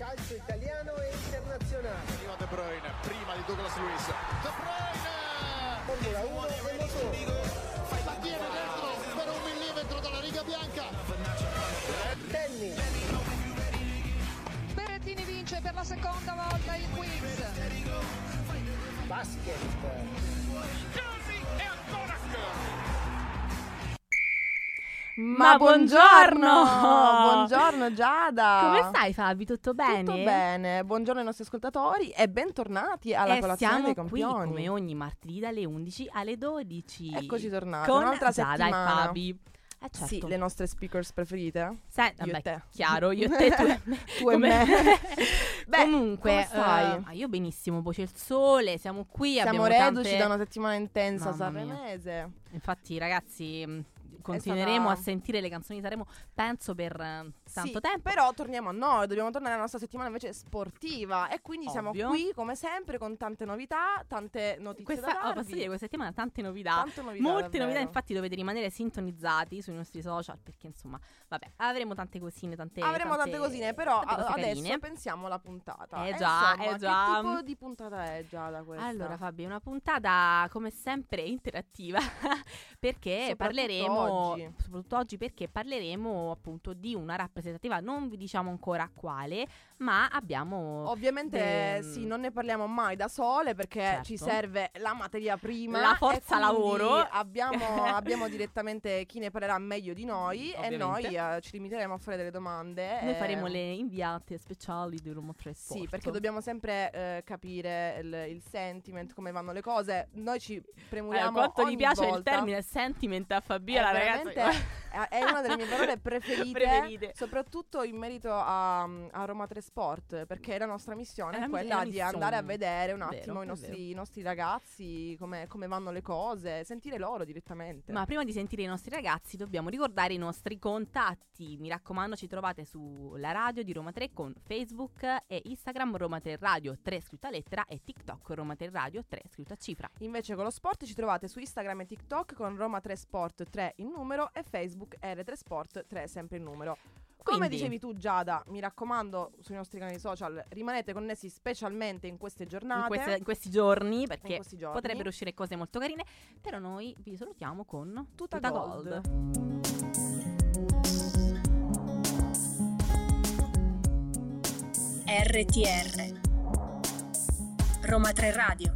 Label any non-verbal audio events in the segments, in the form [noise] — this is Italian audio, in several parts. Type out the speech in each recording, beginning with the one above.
calcio italiano e internazionale. Arriva De Bruyne, prima di Douglas Luiz. De Bruyne! Formula 1 e motori. La tiene dentro per un millimetro dalla riga bianca. Tennis. Berrettini vince per la seconda volta il quiz. Basket. Ma buongiorno! Buongiorno Giada! Come stai Fabi? Tutto bene? Tutto bene, buongiorno ai nostri ascoltatori e bentornati alla e colazione siamo dei qui campioni. come ogni martedì dalle 11 alle 12. Eccoci tornati, con un'altra Giada settimana. e Fabi. Eh certo. Sì, le nostre speakers preferite? Sai, io vabbè, te. chiaro, io e [laughs] te, tu e me. Tu e me. [laughs] Beh, Comunque, come stai? eh, ah, io benissimo, poi c'è il sole, siamo qui, Siamo reduci tante... da una settimana intensa sanremese. Infatti, ragazzi, continueremo stata- a sentire le canzoni di Sanremo, penso per eh, tanto Sì, tempo. Però torniamo a noi, dobbiamo tornare alla nostra settimana invece sportiva e quindi siamo Ovvio. qui come sempre con tante novità, tante notizie Questa, oh, posso dire, questa settimana tante novità. Tante novità, Molte davvero. novità, infatti dovete rimanere sintonizzati sui nostri social perché insomma, vabbè, avremo tante cosine, tante Avremo tante cosine, però tante adesso carine. pensiamo alla puntata. Eh già, insomma, eh già. Che tipo di puntata è già da questa? Allora Fabio, una puntata come sempre interattiva [laughs] perché parleremo oggi. soprattutto oggi perché parleremo appunto di una rappresentativa, non vi diciamo ancora quale, ma abbiamo Ovviamente de- sì, non ne parliamo mai da sole perché Certo. ci serve la materia prima. La forza e lavoro. Abbiamo, [laughs] abbiamo direttamente chi ne parlerà meglio di noi e noi Ovviamente. eh, ci limiteremo a fare delle domande. noi eh, faremo le inviate speciali di Roma 3 Sport. Sì, perché dobbiamo sempre eh, capire il, il sentiment, come vanno le cose. Noi ci Eh, premuriamo quanto ogni mi piace il volta. termine sentiment a Fabiola, ragazzi. [laughs] è una delle mie parole [laughs] preferite, Preferite. soprattutto in merito a, a Roma 3 Sport, perché la nostra missione È è, mi- quella la di missione. andare a vedere un Vero, attimo i è nostri, i nostri ragazzi, come, come vanno le cose, sentire loro direttamente. Ma prima di sentire i nostri ragazzi dobbiamo ricordare i nostri contatti. Mi raccomando, ci trovate sulla radio di Roma 3 con Facebook e Instagram Roma 3 Radio 3 scritta lettera e TikTok Roma 3 Radio 3 scritta cifra. Invece con lo sport ci trovate su Instagram e TikTok con Roma 3 Sport 3 in numero e Facebook R3 Sport 3 sempre in numero. Come Quindi- dicevi tu Giada, mi raccomando sui nostri canali social rimanete connessi specialmente in queste giornate. In, queste- in questi giorni perché questi giorni. potrebbero uscire cose molto carine, però noi vi salutiamo con Tuta Tuta Gold. RTR Roma 3 Radio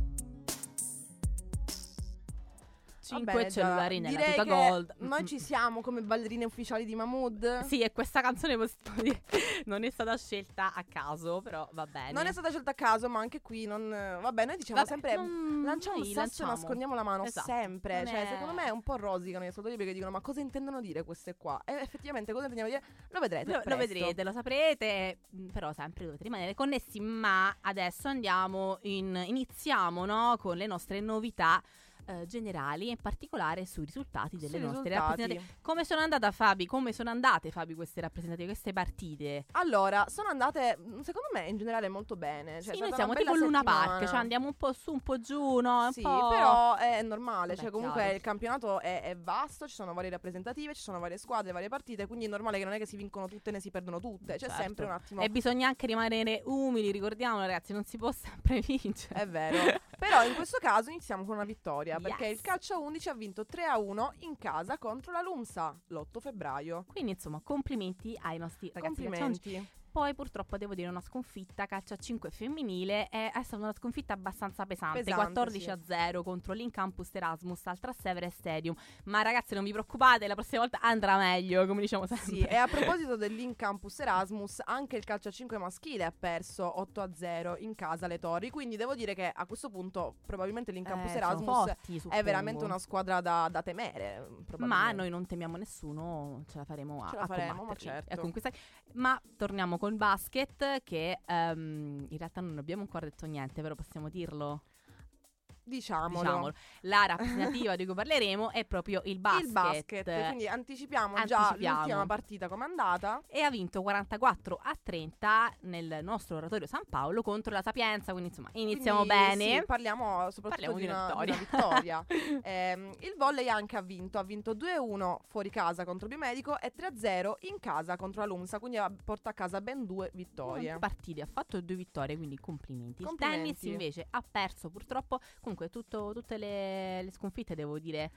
5 Va bene, Giada. cellulari nella Direi Tuta Gold. Noi Mm. ci siamo come ballerine ufficiali di Mahmood. Sì, e questa canzone possiamo dire, [laughs] non è stata scelta a caso, però va bene. Non è stata scelta a caso, ma anche qui non. Vabbè, noi diciamo Vabbè, sempre. non- Lanciamo il sasso e nascondiamo la mano Esatto. sempre. Non Cioè, è- secondo me è un po' rosicano i ascoltatori perché dicono: Ma cosa intendono dire queste qua? E effettivamente cosa intendiamo dire? Lo vedrete. Lo, lo vedrete, lo saprete, mh, però sempre dovete rimanere connessi. Ma adesso andiamo in. iniziamo no, con le nostre novità eh, generali, in particolare sui risultati delle Sui nostre risultati. rappresentative. Come sono andata Fabi? Come sono andate Fabi queste rappresentative, queste partite? Allora, sono andate, mh, secondo me, in generale molto bene. Cioè, sì, noi siamo tipo Luna. Park, cioè andiamo un po' su, un po' giù, no? Un Sì, po'... però è normale, Vabbè, cioè comunque chiaro. il campionato è, è vasto, ci sono varie rappresentative, ci sono varie squadre, varie partite, quindi è normale che non è che si vincono tutte né si perdono tutte, c'è Certo. sempre un attimo... E bisogna anche rimanere umili, ricordiamolo ragazzi, non si può [laughs] sempre vincere. È vero. Però in questo caso iniziamo con una vittoria, perché Yes. il calcio a 11 ha vinto 3 a 1 in casa contro la Lumsa l'8 febbraio. Quindi insomma, complimenti ai nostri ragazzi Complimenti. Poi purtroppo devo dire una sconfitta calcio a 5 femminile è, è stata una sconfitta abbastanza pesante, Pesante, 14 sì. a 0 contro l'Incampus Erasmus al Trastevere Stadium. Ma ragazzi non vi preoccupate, la prossima volta andrà meglio, come diciamo sempre. Sì, e a [laughs] proposito dell'In Campus Erasmus, anche il calcio a 5 maschile ha perso 8 a 0 in casa alle Torri, quindi devo dire che a questo punto probabilmente l'In Campus Eh, Erasmus forti, è veramente una squadra da, da temere. Ma noi non temiamo nessuno, ce la faremo a, Ce la a faremo, ma combatterli e a certo. conquistare. Ma torniamo col basket che ehm, in realtà non abbiamo ancora detto niente, però possiamo dirlo. Diciamolo. diciamolo. La rappresentativa di cui parleremo è proprio il basket. Il basket, quindi anticipiamo, già Anticipiamo. l'ultima partita come è andata. E ha vinto 44 a 30 nel nostro oratorio San Paolo contro la Sapienza. Quindi insomma iniziamo Quindi, bene. sì, parliamo soprattutto Parliamo di, una di una vittoria. [laughs] Ehm, il volley anche ha vinto, ha vinto 2-1 fuori casa contro il Biomedico e 3-0 in casa contro la Lumsa, quindi ha- porta a casa ben due vittorie. Due partite, ha fatto due vittorie, quindi complimenti. Il Complimenti. tennis invece ha perso purtroppo. Comunque, tutto- tutte le, le sconfitte, devo dire.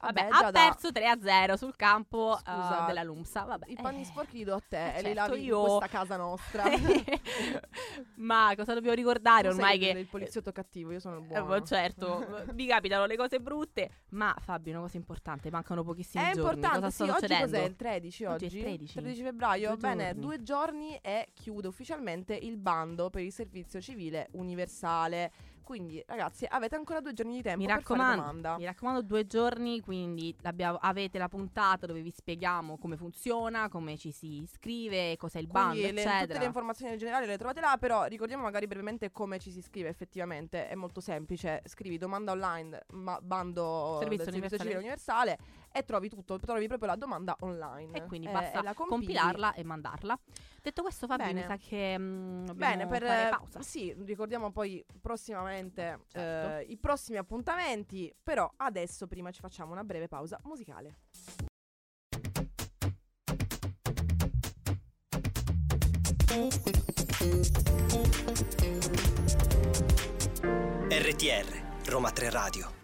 Vabbè, Vabbè, ha da- perso 3-0 sul campo eh, Scusa, della Lumsa. Vabbè, I panni eh, sporchi li do a te eh, e li certo, lavi io- in questa casa nostra. [laughs] Ma cosa dobbiamo ricordare Tu ormai che il poliziotto cattivo, io sono il Eh, buono. boh, certo, [laughs] mi capitano le cose brutte, ma Fabio, una cosa importante, mancano pochissimi È giorni. cosa sì, sta oggi succedendo? cos'è? Il 13 Oggi oggi? è 13. febbraio? Due Bene, giorni. due giorni e chiude ufficialmente il bando per il servizio civile universale. Quindi, ragazzi, avete ancora due giorni di tempo Mi raccomando, domanda. mi raccomando, due giorni, quindi avete la puntata dove vi spieghiamo come funziona, come ci si iscrive, cos'è il bando, Quindi le- tutte eccetera. le informazioni in generale le trovate là, però ricordiamo magari brevemente come ci si iscrive effettivamente, è molto semplice, scrivi domanda online, ma- bando Servizio del servizio universale. civile universale e trovi tutto, trovi proprio la domanda online. e quindi Eh, basta e compili. compilarla e mandarla. Detto questo, Fabio, Bene. mi sa che mm, Bene, per eh, pausa. Sì, ricordiamo poi prossimamente Certo. eh, i prossimi appuntamenti, però adesso prima ci facciamo una breve pausa musicale. RTR, Roma 3 Radio.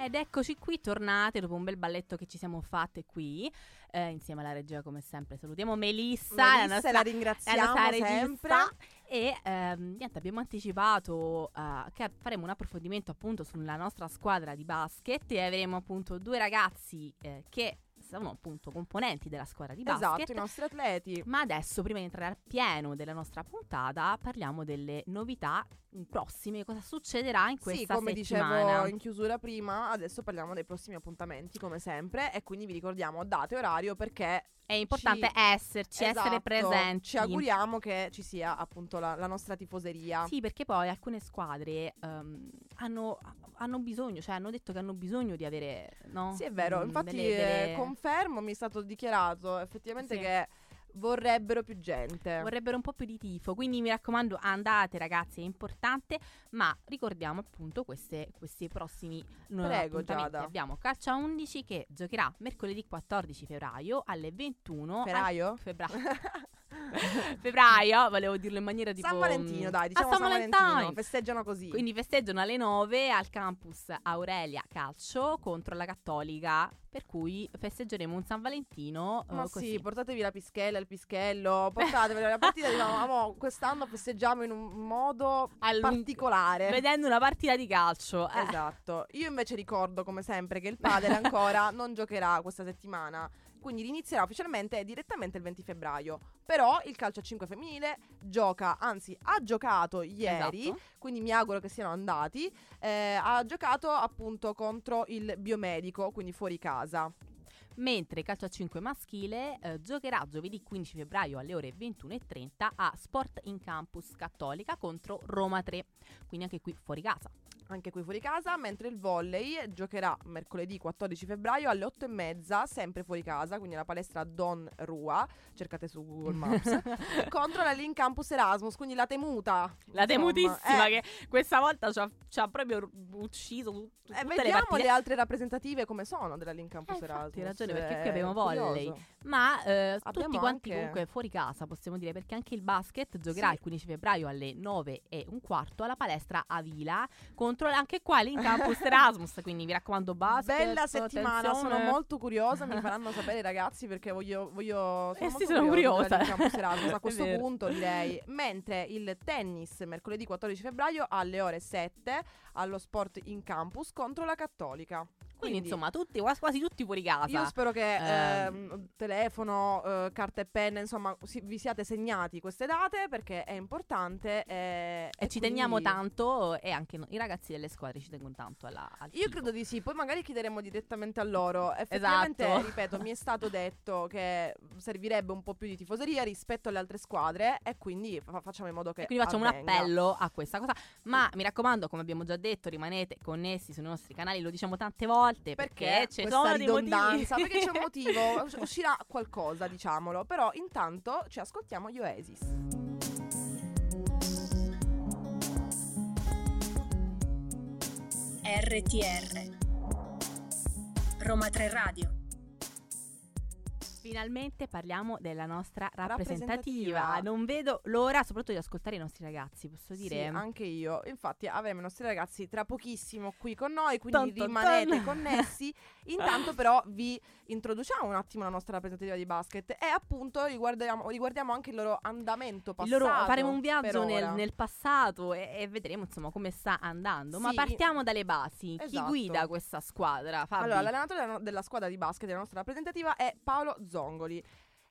Ed eccoci qui, tornate dopo un bel balletto che ci siamo fatte qui, eh, insieme alla regia come sempre. Salutiamo Melissa, la Melissa, nostra la ringraziamo la nostra regista. E ehm, niente, abbiamo anticipato eh, che faremo un approfondimento appunto sulla nostra squadra di basket e avremo appunto due ragazzi eh, che sono appunto componenti della squadra di basket. Esatto, i nostri atleti. Ma adesso, prima di entrare al pieno della nostra puntata, parliamo delle novità prossime, cosa succederà in questa Sì, come settimana. dicevo in chiusura prima, adesso parliamo dei prossimi appuntamenti come sempre e quindi vi ricordiamo date e orario perché È importante ci- esserci, essere Esatto, presenti. Ci auguriamo che ci sia appunto la, la nostra tifoseria. Sì, perché poi alcune squadre ehm, hanno, hanno bisogno, cioè hanno detto che hanno bisogno di avere, no? Sì, è vero. Mm, Infatti, delle- delle- eh, confermo, mi è stato dichiarato effettivamente Sì. che vorrebbero più gente. Vorrebbero un po' più di tifo, quindi mi raccomando andate ragazzi, è importante, ma ricordiamo appunto queste, questi prossimi Prego. Giada. Abbiamo Calcia 11 che giocherà mercoledì 14 febbraio alle 21 al- Febbraio? [laughs] [laughs] Febbraio. volevo dirlo in maniera tipo San Valentino, dai, diciamo San San, Valentino. Valentino. Festeggiano così. Quindi festeggiano alle 9 al campus Aurelia Calcio contro la Cattolica, per cui festeggeremo un San Valentino eh, Ma così. sì, portatevi la pischella, il pischello, portatevi la partita, diciamo, [laughs] "Amo, quest'anno festeggiamo in un modo Allung- particolare. Vedendo una partita di calcio. Eh, Esatto. Io invece ricordo come sempre che il padel [laughs] ancora non giocherà questa settimana. Quindi inizierà ufficialmente direttamente il 20 febbraio. Però il calcio a 5 femminile gioca, anzi ha giocato ieri, Esatto. quindi mi auguro che siano andati. eh, ha giocato appunto contro il biomedico, quindi fuori casa. Mentre calcio a 5 maschile eh, giocherà giovedì 15 febbraio alle ore 21.30 a Sport in Campus Cattolica contro Roma 3. Quindi anche qui fuori casa. Anche qui fuori casa, mentre il volley giocherà mercoledì 14 febbraio alle 8 e mezza, sempre fuori casa, quindi alla palestra Don Rua, cercate su Google Maps, [laughs] contro la Link Campus Erasmus, quindi la temuta. La insomma. temutissima Eh, che questa volta ci ha, ci ha proprio ucciso tu- tutte eh, le vediamo partite. le altre rappresentative come sono della Link Campus Eh, Erasmus. hai ragione, perché qui È abbiamo volley. curioso. Ma eh, tutti quanti anche- comunque fuori casa, possiamo dire, perché anche il basket giocherà Sì. il 15 febbraio alle 9 e un quarto alla palestra Avila contro anche qua in Campus Erasmus. Quindi mi raccomando, basket. Bella settimana, sono attenzione. molto curiosa, mi faranno [laughs] sapere i ragazzi perché voglio, voglio Eh molto sì, sono curiosa. Campus Erasmus a [laughs] questo punto direi. Mentre il tennis mercoledì 14 febbraio alle ore 7 allo Sport in Campus contro la Cattolica. Quindi, insomma, tutti, quasi, tutti fuori casa. Io spero che Ehm. ehm, telefono, eh, carta e penna, insomma, si- vi siate segnati queste date perché è importante. eh, e ci teniamo quindi- tanto e anche no- i ragazzi delle squadre ci tengono tanto alla, al Io tifo. credo di sì, poi magari chiederemo direttamente a loro. [laughs] Effettivamente, Esatto. ripeto, mi è stato detto che servirebbe un po' più di tifoseria rispetto alle altre squadre e quindi fa- facciamo in modo che E quindi facciamo avvenga. un appello a questa cosa. Ma mi raccomando, come abbiamo già detto, rimanete connessi sui nostri canali, lo diciamo tante volte perché, Perché ci questa sono ridondanza? Perché c'è un [laughs] motivo, us- uscirà qualcosa, diciamolo. Però intanto ci ascoltiamo gli Oasis. RTR Roma 3 Radio Finalmente parliamo della nostra rappresentativa. Rappresentativa. Non vedo l'ora, soprattutto di ascoltare i nostri ragazzi, posso Sì, dire. anche io. Infatti avremo i nostri ragazzi tra pochissimo qui con noi, quindi Ton, rimanete ton. connessi. [laughs] Intanto però vi introduciamo un attimo la nostra rappresentativa di basket e appunto riguardiamo, riguardiamo anche il loro andamento passato. loro- faremo un viaggio nel, nel passato e, e vedremo insomma come sta andando. Ma Sì. partiamo dalle basi. Chi Esatto. guida questa squadra? Fabi? Allora, l'allenatore della, della squadra di basket della nostra rappresentativa è Paolo Zongoli.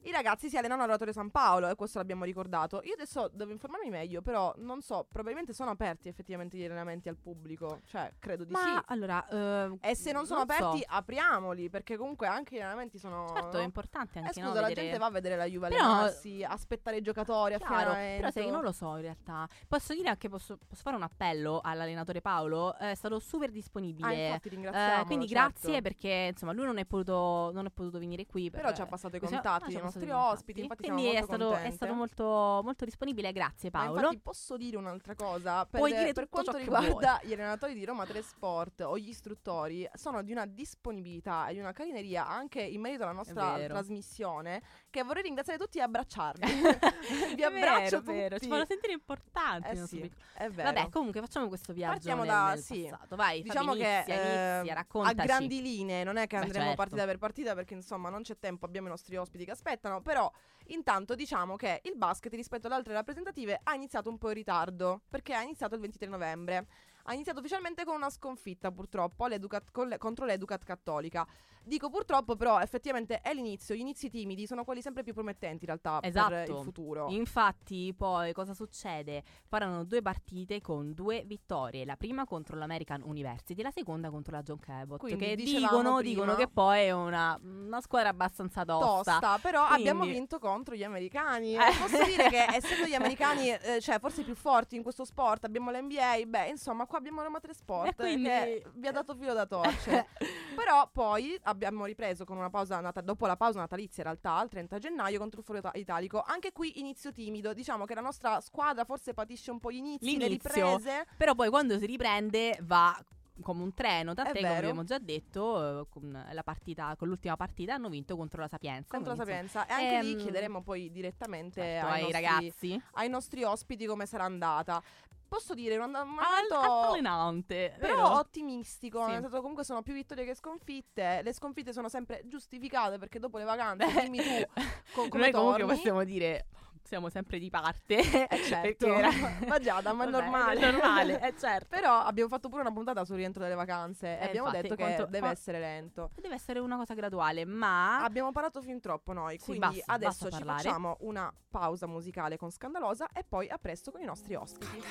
I ragazzi si allenano all'Oratorio San Paolo e questo l'abbiamo ricordato. Io adesso devo informarmi meglio, però non so, probabilmente sono aperti effettivamente gli allenamenti al pubblico. Cioè, credo di Ma sì. allora, eh, E se non sono so. aperti, apriamoli, perché comunque anche gli allenamenti sono... certo, no? è importante Eh, anche scusa, no, la vedere- gente va a vedere la Juve Però- allenarsi, aspettare i giocatori a Chiaro, fine però sai che non lo so in realtà. Posso dire anche, posso, posso fare un appello all'allenatore Paolo? È stato super disponibile. Ah, infatti Eh, ringraziamo. quindi grazie perché insomma lui non è potuto, non è potuto venire qui. Però per- ci ha passato i contatti ah, nostri ospiti, infatti Quindi è stato, è stato molto, molto disponibile, grazie Ma Paolo. infatti posso dire un'altra cosa? Per, Puoi dire per quanto che riguarda gli allenatori di Roma 3 Sport o gli istruttori, sono di una disponibilità e di una carineria anche in merito alla nostra vero. trasmissione che vorrei ringraziare tutti e abbracciarvi. [laughs] [laughs] Vi È abbraccio vero, vero, tutti. ci fanno sentire importanti. Eh sì, è vero. Vabbè, comunque facciamo questo viaggio Partiamo da- nel sì. passato. Vai, Diciamo che inizia, eh, inizia, a raccontaci. grandi linee non è che Beh, andremo certo. partita per partita perché insomma non c'è tempo, abbiamo i nostri ospiti che aspettano, però intanto diciamo che il basket rispetto alle altre rappresentative ha iniziato un po' in ritardo perché ha iniziato il 23 novembre. Ha iniziato ufficialmente con una sconfitta purtroppo all'Educat- con le- contro l'Educat Cattolica. Dico purtroppo però effettivamente è l'inizio, gli inizi timidi sono quelli sempre più promettenti in realtà per Esatto. il futuro. Infatti, poi cosa succede? Faranno due partite con due vittorie. La prima contro l'American University, la seconda contro la John Cabot. Quindi che dicono, dicono che poi è una, una squadra abbastanza tosta. tosta, però Quindi- abbiamo vinto contro gli americani. Eh. Posso dire che [laughs] essendo gli americani, eh, cioè forse più forti in questo sport, abbiamo l'NBA, beh, insomma, qua abbiamo Roma 3 Sport E quindi- che vi ha dato filo da torcere. [laughs] però poi abbiamo ripreso con una pausa nata- dopo la pausa natalizia in realtà, il 30 gennaio contro il Foro Ita- Italico. Anche qui inizio timido, diciamo che la nostra squadra forse patisce un po' gli inizi, le L'inizio. riprese. Però poi quando si riprende va come un treno, tant'è come abbiamo già detto, eh, con, la partita, con l'ultima partita hanno vinto contro la Sapienza. Contro la Sapienza. E anche lì ehm, chiederemo poi direttamente certo, ai, ai nostri, ragazzi. ai nostri ospiti come sarà andata. Posso dire, un andamento altalenante, però vero? ottimistico. Sì. Nel senso, comunque sono più vittorie che sconfitte. Le sconfitte sono sempre giustificate perché dopo le vacanze, [laughs] dimmi tu co- come Noi comunque torni. possiamo dire siamo sempre di parte. [laughs] Eh [laughs] certo, era- [laughs] ma già, ma è Vabbè, normale. È normale, è certo. Però abbiamo fatto pure una puntata sul rientro delle vacanze e Eh, abbiamo infatti, detto che quanto- deve essere lento. Deve essere una cosa graduale, ma Abbiamo parlato fin troppo noi, Sì, quindi basta, adesso basta ci parlare. facciamo una pausa musicale con Scandalosa e poi a presto con i nostri ospiti.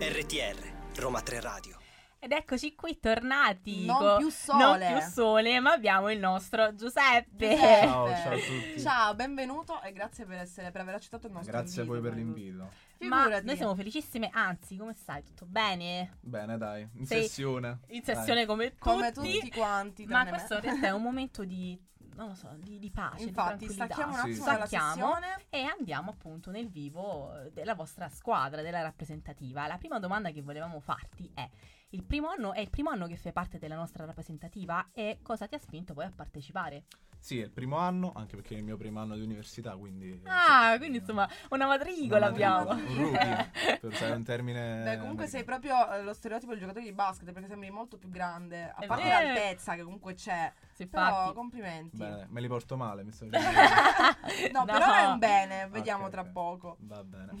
RTR, Roma 3 Radio. Ed eccoci qui tornati. Non co- più sole. Non più sole, ma abbiamo il nostro Giuseppe. Giuseppe. Ciao, ciao a tutti. Ciao, benvenuto e grazie per, essere, per aver accettato il nostro Grazie a voi per invito. l'invito. Ma Figurati. noi siamo felicissime, anzi, come stai? Tutto bene? Bene, dai, in Sei sessione. In sessione come tutti. come tutti quanti. Ma questo in realtà è un momento di, non lo so, di, di pace, Infatti, di tranquillità. stacchiamo un Sì. attimo dalla Stacchiamo. E andiamo appunto nel vivo eh, della vostra squadra, della rappresentativa. La prima domanda che volevamo farti è: il primo anno è il primo anno che fai parte della nostra rappresentativa e cosa ti ha spinto poi a partecipare? Sì, è il primo anno, anche perché è il mio primo anno di università, quindi... Ah, sì, quindi eh, insomma una matricola una abbiamo. matricola, Un rookie, [laughs] per usare un termine... Beh, comunque sei proprio eh, lo stereotipo del giocatore di basket perché sembri molto più grande. A È parte vero. l'altezza che comunque c'è. Sì, Però infatti. complimenti. Bene, me li porto male, mi sto [laughs] dicendo. No, [laughs] No. per ora è un bene, vediamo Ok, tra ok. poco. Va bene.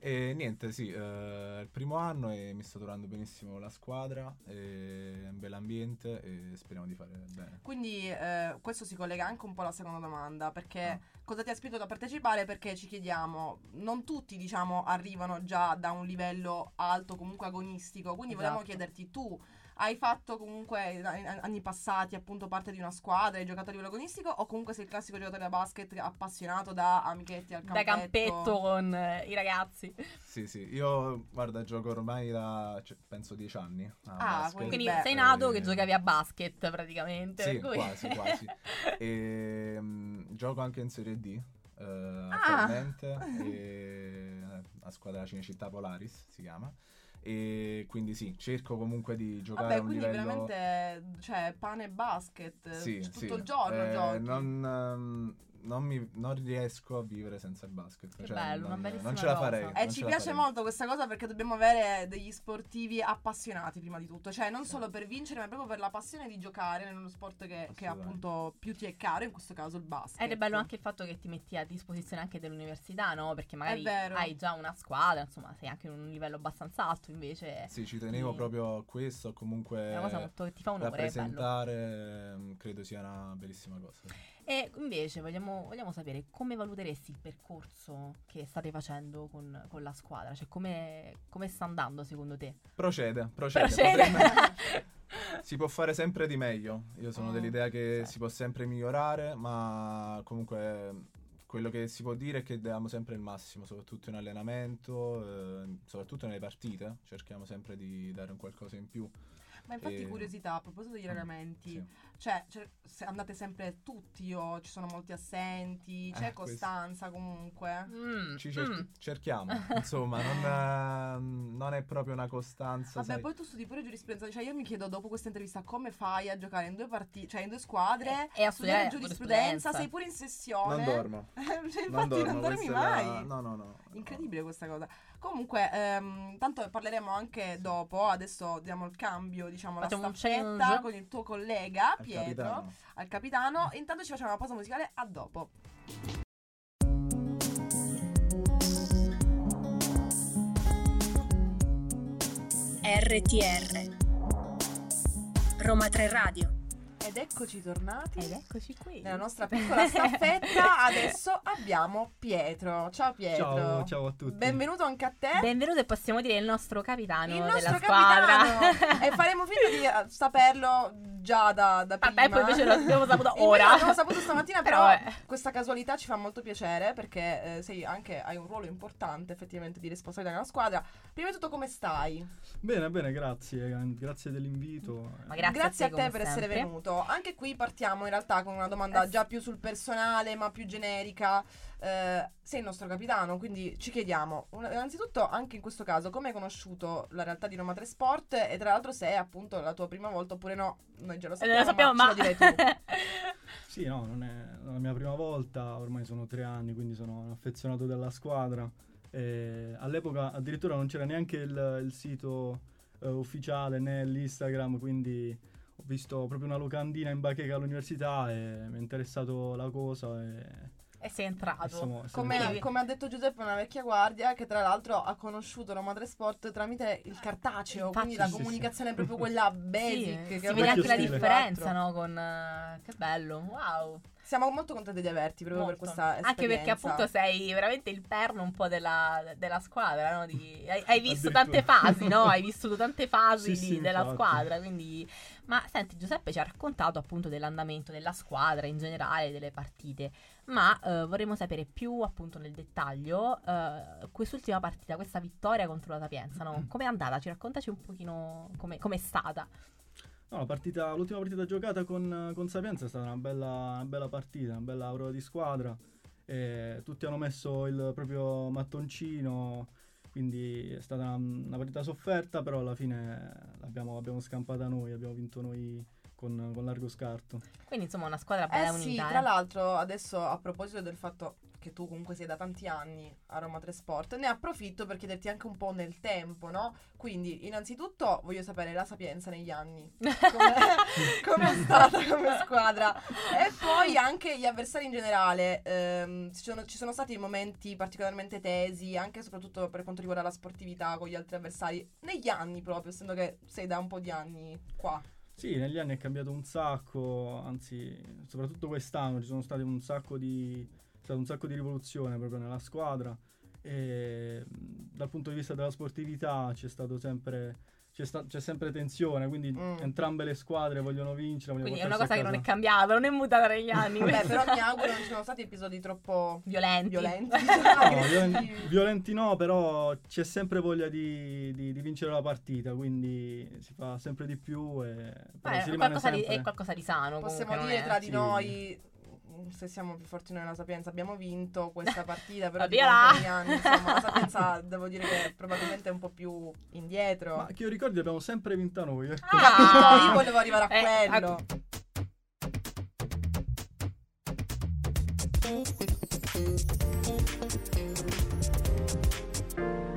E niente, sì, eh, è il primo anno e mi sta durando benissimo la squadra, è un bel ambiente e speriamo di fare bene. Quindi eh, questo si collega anche un po' alla seconda domanda, perché Ah. cosa ti ha spinto a partecipare? Perché ci chiediamo, non tutti diciamo arrivano già da un livello alto, comunque agonistico, quindi volevamo Esatto. chiederti tu hai fatto comunque anni passati appunto parte di una squadra, hai giocato a livello agonistico o comunque sei il classico giocatore da basket appassionato da amichetti al Da campetto? campetto con eh, i ragazzi. Sì, sì, io guarda, gioco ormai da cioè, penso dieci anni. a Ah, basket. quindi Quindi beh, sei nato che E- giocavi a basket praticamente. Sì, quasi, [laughs] quasi. E, mm, gioco anche in Serie D. eh, Ah. attualmente [laughs] e, eh, a squadra Cinecittà Polaris si chiama e quindi sì cerco comunque di giocare Vabbè, a un quindi livello veramente cioè pane e basket sì, tutto sì. il giorno Eh, non, ehm, non mi- non riesco a vivere senza il basket Che cioè, bello, una non, bellissima non ce la farei Eh, E non ci piace farei. molto questa cosa perché dobbiamo avere degli sportivi appassionati prima di tutto, cioè non solo per vincere, ma proprio per la passione di giocare nello sport che, che appunto più ti è caro, in questo caso il basket. Ed è bello anche il fatto che ti metti a disposizione anche dell'università, no? Perché magari hai già una squadra, insomma, sei anche in un livello abbastanza alto, invece sì ci tenevo Sì. proprio a questo comunque è una cosa molto che ti fa onore, è bello. rappresentare ehm, credo sia una bellissima cosa E invece vogliamo, vogliamo sapere come valuteresti il percorso che state facendo con, con la squadra, cioè come, come sta andando secondo te? Procede, procede. Procede. potremmo- [laughs] si può fare sempre di meglio. Io sono Mm, dell'idea che sì. si può sempre migliorare, ma comunque quello che si può dire è che diamo sempre il massimo, soprattutto in allenamento, eh, soprattutto nelle partite. Cerchiamo sempre di dare un qualcosa in più. Ma infatti E- curiosità, a proposito degli Mm, allenamenti, sì. cioè, cioè, se andate sempre tutti o ci sono molti assenti, c'è Eh, questo- costanza comunque? Mm, Ci cer- mm. cerchiamo, [laughs] insomma, non, eh, non è proprio una costanza. Vabbè, sai. poi tu studi pure giurisprudenza, cioè io mi chiedo dopo questa intervista come fai a giocare in due partite, cioè in due squadre, E- e a studiare giurisprudenza, sei pure in sessione. Non dormo. [laughs] Cioè, infatti Non dormo, non dormi mai. la- No, no, no. Incredibile questa cosa. Comunque, ehm, tanto parleremo anche dopo. Adesso diamo il cambio, diciamo, Facciamo la staffetta con il tuo collega Al Pietro capitano. al capitano. Intanto ci facciamo una pausa musicale. A dopo. RTR Roma 3 Radio Ed eccoci tornati. Ed eccoci qui. Nella nostra piccola staffetta [laughs] adesso abbiamo Pietro. Ciao Pietro. Ciao, ciao a tutti. Benvenuto anche a te. Benvenuto e possiamo dire il nostro capitano il della nostro squadra. capitano [laughs] e faremo finta di eh, saperlo già da, da prima Vabbè, poi invece lo abbiamo saputo [laughs] ora. l'abbiamo saputo stamattina però, Però, questa casualità ci fa molto piacere perché eh, sei anche hai un ruolo importante effettivamente di responsabilità nella squadra prima di tutto come stai? Bene, bene, grazie. eh, Grazie dell'invito. Ma grazie, Grazie a a te, per essere sempre. Anche qui partiamo in realtà con una domanda Eh già più sul personale ma più generica. Eh, sei il nostro capitano quindi ci chiediamo una- innanzitutto anche in questo caso come hai conosciuto la realtà di Roma 3 Sport? E tra l'altro se è appunto la tua prima volta oppure no noi già lo Eh, sappiamo, lo sappiamo, ma, ma... ce lo direi tu. [laughs] Sì, no, non è la mia prima volta, ormai sono tre anni, quindi sono un affezionato della squadra. E all'epoca addirittura non c'era neanche il, il sito eh, ufficiale né l'Instagram, quindi visto proprio una locandina in bacheca all'università e mi è interessato la cosa e, e sei e entrato. siamo Come, entrati. come ha detto Giuseppe, una vecchia guardia che tra l'altro ha conosciuto Roma 3 Sport tramite il cartaceo, Infatti, quindi la sì, sì. comunicazione proprio [laughs] quella basic. Sì, che si vede anche la differenza, no? Con eh, che bello, wow. Siamo molto contenti di averti proprio per Molto. questa esperienza. Anche perché appunto sei veramente il perno un po' della, della squadra, no? Di- hai, hai visto tante fasi, no? Hai vissuto tante [laughs] fasi Sì, di- sì, della infatti. squadra, quindi... Ma senti, Giuseppe ci ha raccontato appunto dell'andamento della squadra in generale, delle partite, ma eh, vorremmo sapere più appunto nel dettaglio eh, quest'ultima partita, questa vittoria contro la Sapienza, no? Com'è andata? Ci raccontaci un pochino come com'è stata. No, la partita- l'ultima partita giocata con, con Sapienza è stata una bella, una bella partita, una bella prova di squadra. E tutti hanno messo il proprio mattoncino, quindi è stata una, partita sofferta, però alla fine l'abbiamo, l'abbiamo scampata noi, abbiamo vinto noi con, con largo scarto. Quindi insomma una squadra Eh bella sì, unita. tra eh. l'altro adesso a proposito del fatto che tu comunque sei da tanti anni a Roma 3 Sport, ne approfitto per chiederti anche un po' nel tempo, no? Quindi, innanzitutto voglio sapere la Sapienza negli anni. Com'è, [laughs] com'è stata come squadra? E poi anche gli avversari in generale. ehm, ci, sono, ci sono stati momenti particolarmente tesi, anche e soprattutto per quanto riguarda la sportività con gli altri avversari, negli anni proprio, essendo che sei da un po' di anni qua. Sì, negli anni è cambiato un sacco, anzi, soprattutto quest'anno ci sono stati un sacco di, stato un sacco di rivoluzione proprio nella squadra e dal punto di vista della sportività c'è stato sempre c'è, sta- c'è sempre tensione, quindi Mm. entrambe le squadre vogliono vincere. vogliono Quindi è una cosa che non è cambiata, non è mutata negli anni. Questo. però mi auguro non ci siano stati episodi troppo violenti. violenti. [laughs] No, aggressivi. violen- violenti no, però c'è sempre voglia di, di- di vincere la partita, quindi si fa sempre di più e Beh, si è, qualcosa di, è qualcosa di sano. Possiamo comunque, dire tra è- di Sì. noi, se siamo più forti noi nella Sapienza, abbiamo vinto questa partita, [laughs] però di anni, insomma, la Sapienza [laughs] devo dire che probabilmente è un po' più indietro. Ma che io ricordi abbiamo sempre vinto noi. ecco. Ah! Io volevo arrivare a Eh, quello.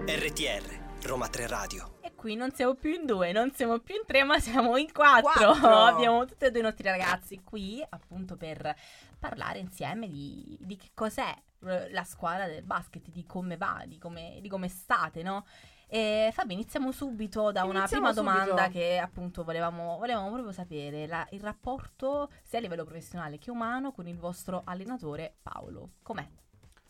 RTR, Roma 3 Radio. Qui non siamo più in due, non siamo più in tre, ma siamo in quattro. Quattro. [laughs] Abbiamo tutti e due i nostri ragazzi qui, appunto, per parlare insieme di, di che cos'è eh, la squadra del basket, di come va, di come, di come state, no? E Fabio, iniziamo subito da una Iniziamo prima domanda subito. che appunto volevamo, volevamo proprio sapere, la- il rapporto sia a livello professionale che umano con il vostro allenatore Paolo. Com'è?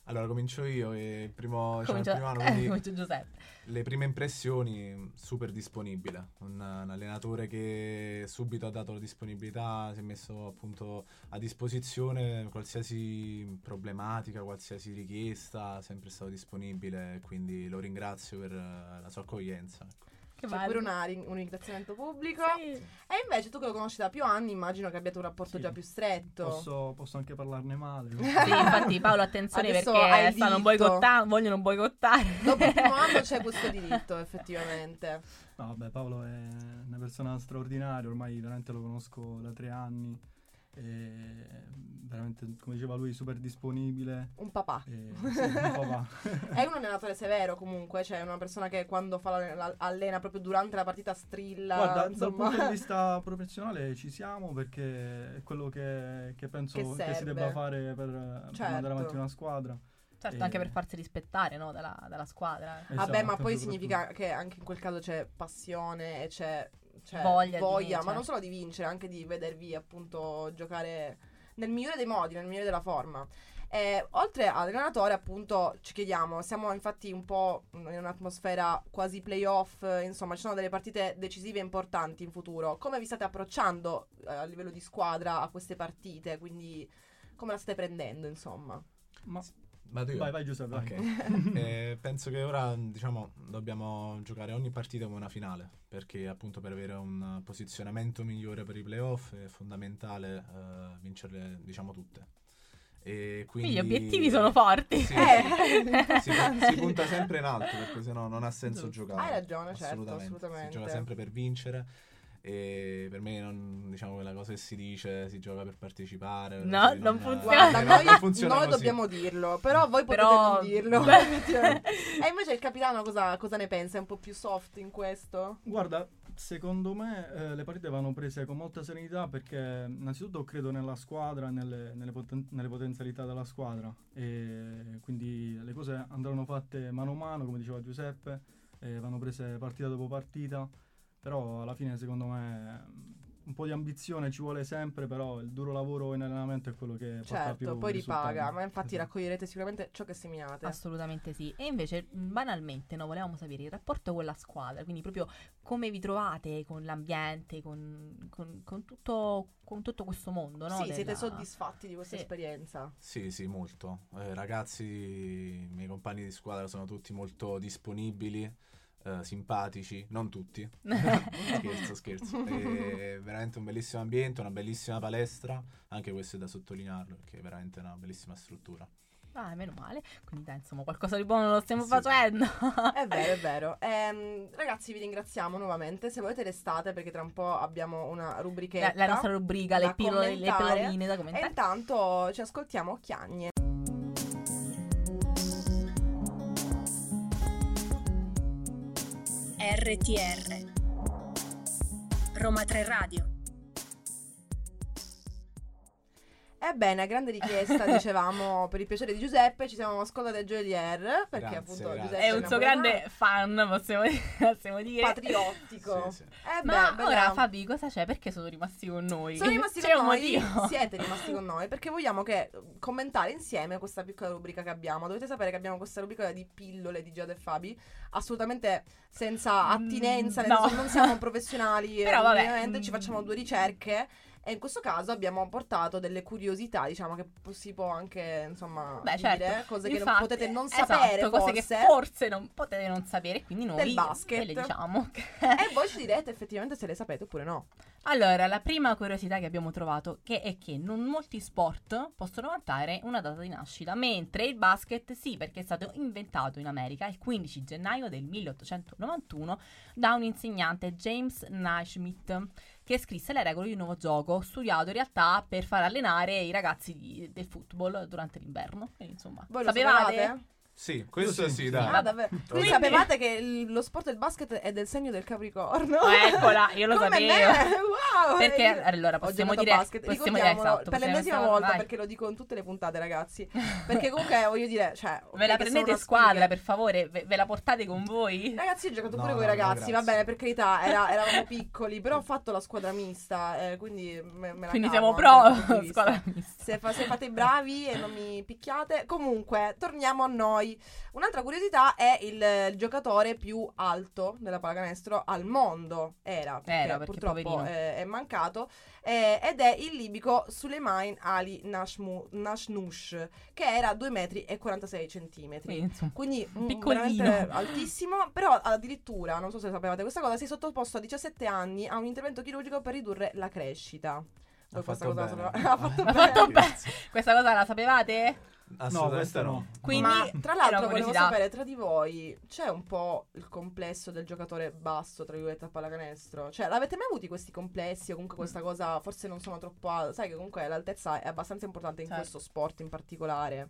Allora comincio io e il primo, il Comincia, primo anno, [laughs] quindi comincia Giuseppe. le prime impressioni super disponibile, un, un allenatore che subito ha dato la disponibilità, si è messo appunto a disposizione qualsiasi problematica, qualsiasi richiesta, sempre stato disponibile, quindi lo ringrazio per la sua accoglienza. ecco. Che C'è pure una un ringraziamento pubblico. Sì. E invece tu che lo conosci da più anni, immagino che abbiate un rapporto Sì. già più stretto. Posso, posso anche parlarne male. no? [laughs] Sì, infatti Paolo attenzione Adesso perché stanno boicottando, vogliono boicottare. Dopo il primo anno c'è [laughs] questo diritto, effettivamente. No, vabbè, Paolo è una persona straordinaria, ormai veramente lo conosco da tre anni. E veramente, come diceva lui, super disponibile. Un papà. E, [laughs] sì, un papà. [laughs] È un allenatore severo comunque, cioè è una persona che quando fa la- la- allena proprio durante la partita strilla. Guarda, dal insomma. punto di vista [laughs] professionale ci siamo perché è quello che, che penso Che che, si serve. debba fare per, per Certo. mandare avanti una squadra. Certo, Eh. anche per farsi rispettare no, dalla, dalla squadra. Vabbè, ma Esatto, poi significa che anche in quel caso c'è passione e c'è c'è Voglia di ma non solo di vincere, anche di vedervi appunto giocare nel migliore dei modi, nel migliore della forma. E, oltre all'allenatore, appunto, ci chiediamo, siamo infatti un po' in un'atmosfera quasi playoff, insomma, ci sono delle partite decisive e importanti in futuro. Come vi state approcciando eh, a livello di squadra a queste partite? Quindi come la state prendendo, insomma? Ma Vado io? vai, vai Giuseppe. vai. Ok. [laughs] Eh, penso che ora, diciamo, dobbiamo giocare ogni partita come una finale, perché appunto per avere un posizionamento migliore per i playoff è fondamentale eh, vincerle, diciamo, tutte. E quindi Gli obiettivi sono forti. Sì, Eh. si, si [laughs] punta sempre in alto perché sennò non ha senso giocare. Hai ragione, certo, assolutamente. assolutamente. Si gioca sempre per vincere. E per me non diciamo quella cosa che si dice si gioca per partecipare. No, non eh, funziona. Guarda, non- noi, non funziona noi così. dobbiamo dirlo, però voi potete Però- non dirlo. [laughs] e invece il capitano cosa, cosa ne pensa? È un po' più soft in questo? Guarda, secondo me eh, le partite vanno prese con molta serenità perché innanzitutto credo nella squadra, nelle, nelle poten- nelle potenzialità della squadra e quindi le cose andranno fatte mano a mano, come diceva Giuseppe, e vanno prese partita dopo partita, però alla fine secondo me un po' di ambizione ci vuole sempre, però il duro lavoro in allenamento è quello che porta più Certo, poi ripaga, ma infatti Esatto. raccoglierete sicuramente ciò che seminate. Assolutamente sì. E invece, banalmente, no, volevamo sapere il rapporto con la squadra, quindi proprio come vi trovate con l'ambiente, con, con- con tutto, con tutto questo mondo, no? sì, della- siete soddisfatti di questa Sì. esperienza? Sì, sì, molto. Eh, ragazzi, i miei compagni di squadra sono tutti molto disponibili, eh, simpatici, non tutti. [laughs] scherzo, scherzo. È veramente un bellissimo ambiente, una bellissima palestra, anche questo è da sottolinearlo, perché è veramente una bellissima struttura. Ah, meno male. Quindi, dai, insomma, qualcosa di buono lo stiamo Sì. facendo. [laughs] È vero, è vero. Ehm, ragazzi, vi ringraziamo nuovamente. Se volete restate perché tra un po' abbiamo una la, rubrichetta. la nostra rubrica, le, pillole, le pilloline da E commentare. intanto ci ascoltiamo Chiagne. RTR Roma 3 Radio Ebbene, a grande richiesta, [laughs] dicevamo, per il piacere di Giuseppe, ci siamo ascoltati a Joelier, perché Grazie, appunto grazie. Giuseppe È un suo grande fan, possiamo, [laughs] possiamo dire. patriottico. Sì, sì. Eh Ma beh, ora. Fabi, cosa c'è? Perché sono rimasti con noi? Sono rimasti C'è con noi, motivo. siete rimasti [laughs] con noi perché vogliamo che commentare insieme questa piccola rubrica che abbiamo. Dovete sapere che abbiamo questa rubrica di pillole di Giada e Fabi, assolutamente senza attinenza, nel no. senso non siamo professionali, Però vabbè, ovviamente ci mm. facciamo due ricerche. E in questo caso abbiamo portato delle curiosità, diciamo che si può anche, insomma, Beh, dire, certo. cose che non Infatti, potete non esatto, sapere cose forse. che forse non potete non sapere, quindi noi Del basket. le diciamo. [laughs] E voi ci direte effettivamente se le sapete oppure no. Allora, la prima curiosità che abbiamo trovato che è che non molti sport possono vantare una data di nascita, mentre il basket sì, perché è stato inventato in America il 15 gennaio del 1891 da un insegnante James Naismith che scrisse le regole di un nuovo gioco, studiato in realtà per far allenare i ragazzi di- del football durante l'inverno. Quindi, insomma, Voi lo sapevate? Sì, questo sì, sì, sì. dai. Ah, davvero? Voi Quindi- sapevate che il- lo sport del basket è del segno del Capricorno? Oh, eccola, io lo Come sapevo. me? Wow! Perché, Io- allora, ho possiamo giocato a dire- basket. possiamo dire, Ricordiamolo esatto, per possiamo l'ennesima volta vai. perché lo dico in tutte le puntate, ragazzi. Perché comunque [laughs] voglio dire, cioè, ok Ve la che sono prendete una squadra, sfiga. per favore? Ve, ve la portate con voi? Ragazzi, ho giocato No, pure no, con i no, ragazzi, va grazie. bene, per carità, era- eravamo piccoli, però ho fatto la squadra mista, eh, quindi me, me la Quindi cavo siamo anche pro dal punto di [laughs] vista. squadra mista. Se, fa- se fate i bravi e non mi picchiate. Comunque, torniamo a noi. Un'altra curiosità è il, il giocatore più alto della pallacanestro al mondo. Era, perché, Era, perché purtroppo eh, è mancato. eh, ed è il libico Suleiman Ali Nashmu- Nashnush, che era 2 metri e 46 centimetri. Quindi, insomma, Quindi un veramente altissimo, però addirittura, non so se sapevate questa cosa, si è sottoposto a 17 anni a un intervento chirurgico per ridurre la crescita. Ha fatto cosa la bene. sapeva- [laughs] ha fatto Ha fatto bene. bene. Questa cosa la sapevate? Assolutamente questa no. no. Quindi, Ma tra l'altro volevo sapere tra di voi c'è un po' il complesso del giocatore basso tra virgolette a pallacanestro? Cioè l'avete mai avuti questi complessi o comunque questa cosa forse non sono troppo alta? Sai che comunque l'altezza è abbastanza importante in Certo. questo sport in particolare.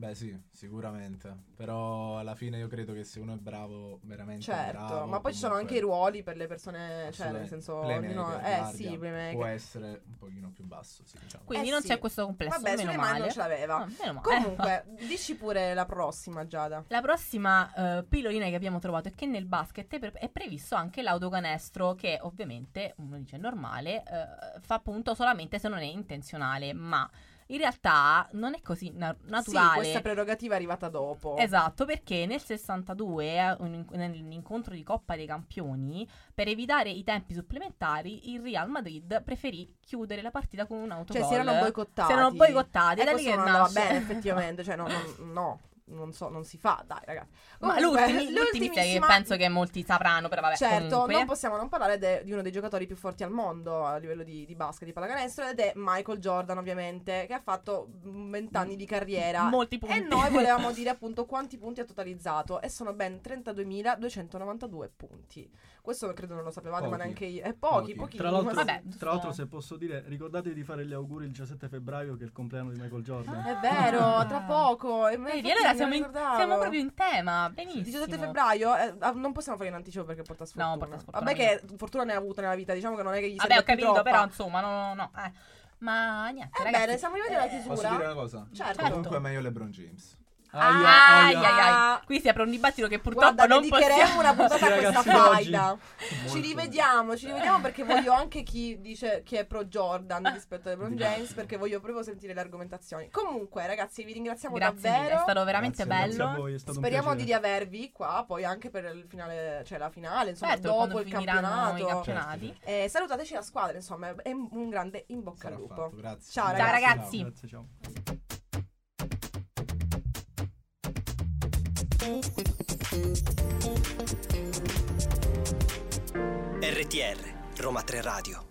Beh sì, sicuramente. Però alla fine io credo che se uno è bravo, veramente Certo, bravo, ma poi ci sono anche comunque i ruoli per le persone, cioè nel senso ognuno- eh guardia, sì, playmaker. può essere un pochino più basso, sì, diciamo. Quindi Eh non sì. c'è questo complesso, Vabbè, meno male. non ce l'aveva. Ah, meno male. Comunque, [laughs] dici pure la prossima, Giada. La prossima eh, pillolina che abbiamo trovato è che nel basket è, pre- è previsto anche l'autocanestro, che ovviamente, uno dice normale, eh, fa punto solamente se non è intenzionale, ma in realtà non è così na- Sì, naturale. questa prerogativa è arrivata dopo. Esatto, perché nel 62, eh, un- nell'incontro di Coppa dei Campioni, per evitare i tempi supplementari, il Real Madrid preferì chiudere la partita con un autogol. Cioè, si erano boicottati. Si erano boicottati, E è da lì che non nasce. bene, effettivamente. Cioè, no, non, no, [laughs] non so, non si fa, dai, ragazzi. Ma Comunque, l'ultimi, l'ultimi che penso che molti sapranno, però vabbè, Certo, comunque. non possiamo non parlare de- di uno dei giocatori più forti al mondo a livello di, di basket, di pallacanestro, ed è Michael Jordan, ovviamente, che ha fatto 20 anni di carriera. Molti punti. E noi volevamo [laughs] dire appunto quanti punti ha totalizzato, e sono ben 32.292 punti. Questo credo non lo sapevate, ma Pochi. neanche io. E pochi, Pochi. pochi. Tra l'altro, Vabbè, tra l'altro, se posso dire, ricordatevi di fare gli auguri il 17 febbraio, che è il compleanno di Michael Jordan. È vero, [laughs] tra poco. E Vedi, allora siamo in, siamo proprio in tema. Benissimo. 17 febbraio eh, ah, non possiamo fare in anticipo perché porta sfortuna. No, porta sfortuna. Vabbè che fortuna ne ha avuto nella vita, diciamo che non è che gli Vabbè, ho capito, troppa. però insomma, no, no, no. Eh. Ma niente, ragazzi. Ebbene, siamo arrivati alla eh, chiusura. Posso dire una cosa? Certo. Comunque è meglio LeBron James. Ai, Aia, ai, aia. ai. Qui si apre un dibattito che purtroppo Guarda, non dedicheremo possiamo. una puntata a [laughs] questa faida. Ci rivediamo, ci rivediamo perché voglio anche chi dice chi è pro Jordan rispetto a LeBron. James perché voglio proprio sentire le argomentazioni. Comunque, ragazzi, vi ringraziamo Grazie davvero. mille, è stato veramente Grazie, Grazie a bello. voi, è stato Speriamo un di riavervi qua, poi anche per il finale, cioè la finale, insomma, Certo, dopo il campionato. i campionati. Eh, salutateci la squadra, insomma, è un grande in bocca Sarà al lupo. fatto, grazie. Ciao, Ciao, ragazzi. Grazie, ciao. RTR, Roma 3 Radio.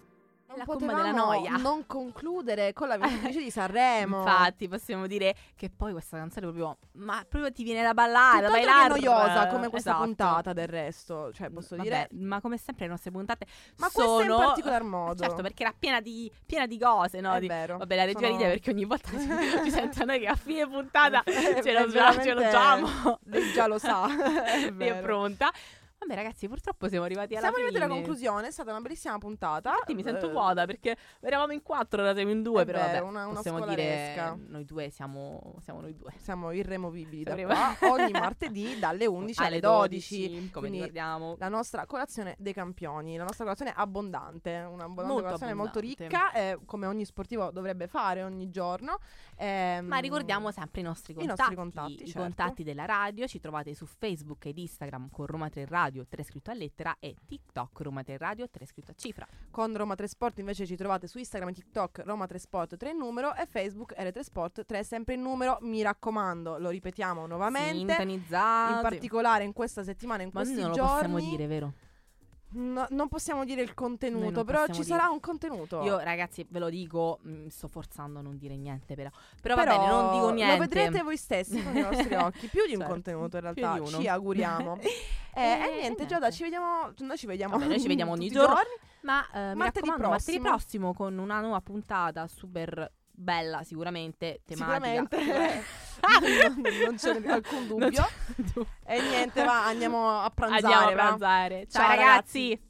La comba della noia. non concludere con la [laughs] vincitrice di Sanremo. Infatti, possiamo dire che poi questa canzone proprio. Ma proprio ti viene da ballare, da bailare. noiosa come questa Esatto. puntata del resto, cioè posso Vabbè, dire ma come sempre le nostre puntate Ma sono in particolar [laughs] modo. Certo, perché era piena di, piena di cose, no? È Di- vero. Vabbè, la regia Sono- ride perché ogni volta ci, sente noi che a fine puntata È [laughs] ce lo, veramente- ce lo giamo. Lei già lo sa. È è pronta. Vabbè, ragazzi, purtroppo siamo arrivati alla Siamo arrivati alla fine. conclusione, è stata una bellissima puntata. Infatti mi sento Eh, vuota perché eravamo in quattro, ora siamo in due, È però vero, vabbè, una- una possiamo scolaresca. dire noi due siamo, siamo noi due. Siamo irremovibili da Siamo qua ogni martedì dalle 11 alle 12. come Quindi ricordiamo. la nostra colazione dei campioni, la nostra colazione abbondante, una abbondante Molto colazione molto abbondante. ricca, eh, come ogni sportivo dovrebbe fare ogni giorno. Ehm, Ma ricordiamo sempre i nostri i contatti. nostri contatti, i certo. contatti della radio ci trovate su Facebook ed Instagram con Roma 3 Radio 3 scritto a lettera e TikTok Roma 3 Radio 3 scritto a cifra. Con Roma 3 Sport invece ci trovate su Instagram e TikTok Roma 3 Sport 3 in numero e Facebook R3 Sport 3 sempre in numero. Mi raccomando, lo ripetiamo nuovamente. Sintonizzate. In particolare in questa settimana, in Ma questi noi non lo giorni. possiamo dire, vero? No, non possiamo dire il contenuto, però ci dire. sarà un contenuto. Io ragazzi ve lo dico, mm, sto forzando a non dire niente però. Però, va Però bene, non dico niente. Lo vedrete voi stessi con i vostri [laughs] occhi. Più di un Certo, contenuto in realtà. Ci auguriamo. [laughs] e, E e niente, niente. Giada, ci vediamo. Noi ci vediamo. Vabbè, noi ci vediamo [laughs] ogni giorno. Ma eh, mi Martedì raccomando, martedì prossimo. prossimo con una nuova puntata super bella, sicuramente tematica. Sicuramente. [laughs] non, non c'è alcun dubbio. c'è dubbio. E niente, va, andiamo a pranzare. Andiamo a pranzare. Ciao, Ciao, ragazzi.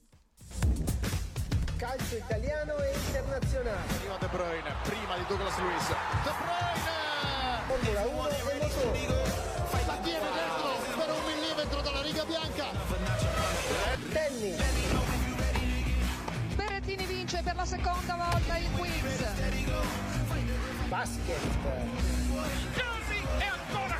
Calcio italiano e internazionale. Arriva De Bruyne, prima di Douglas Luiz. De Bruyne! Formula 1 e motori. La tiene dentro per un millimetro dalla riga bianca. Tennis. Berrettini vince per la seconda volta il quiz. Basket. Casi e ancora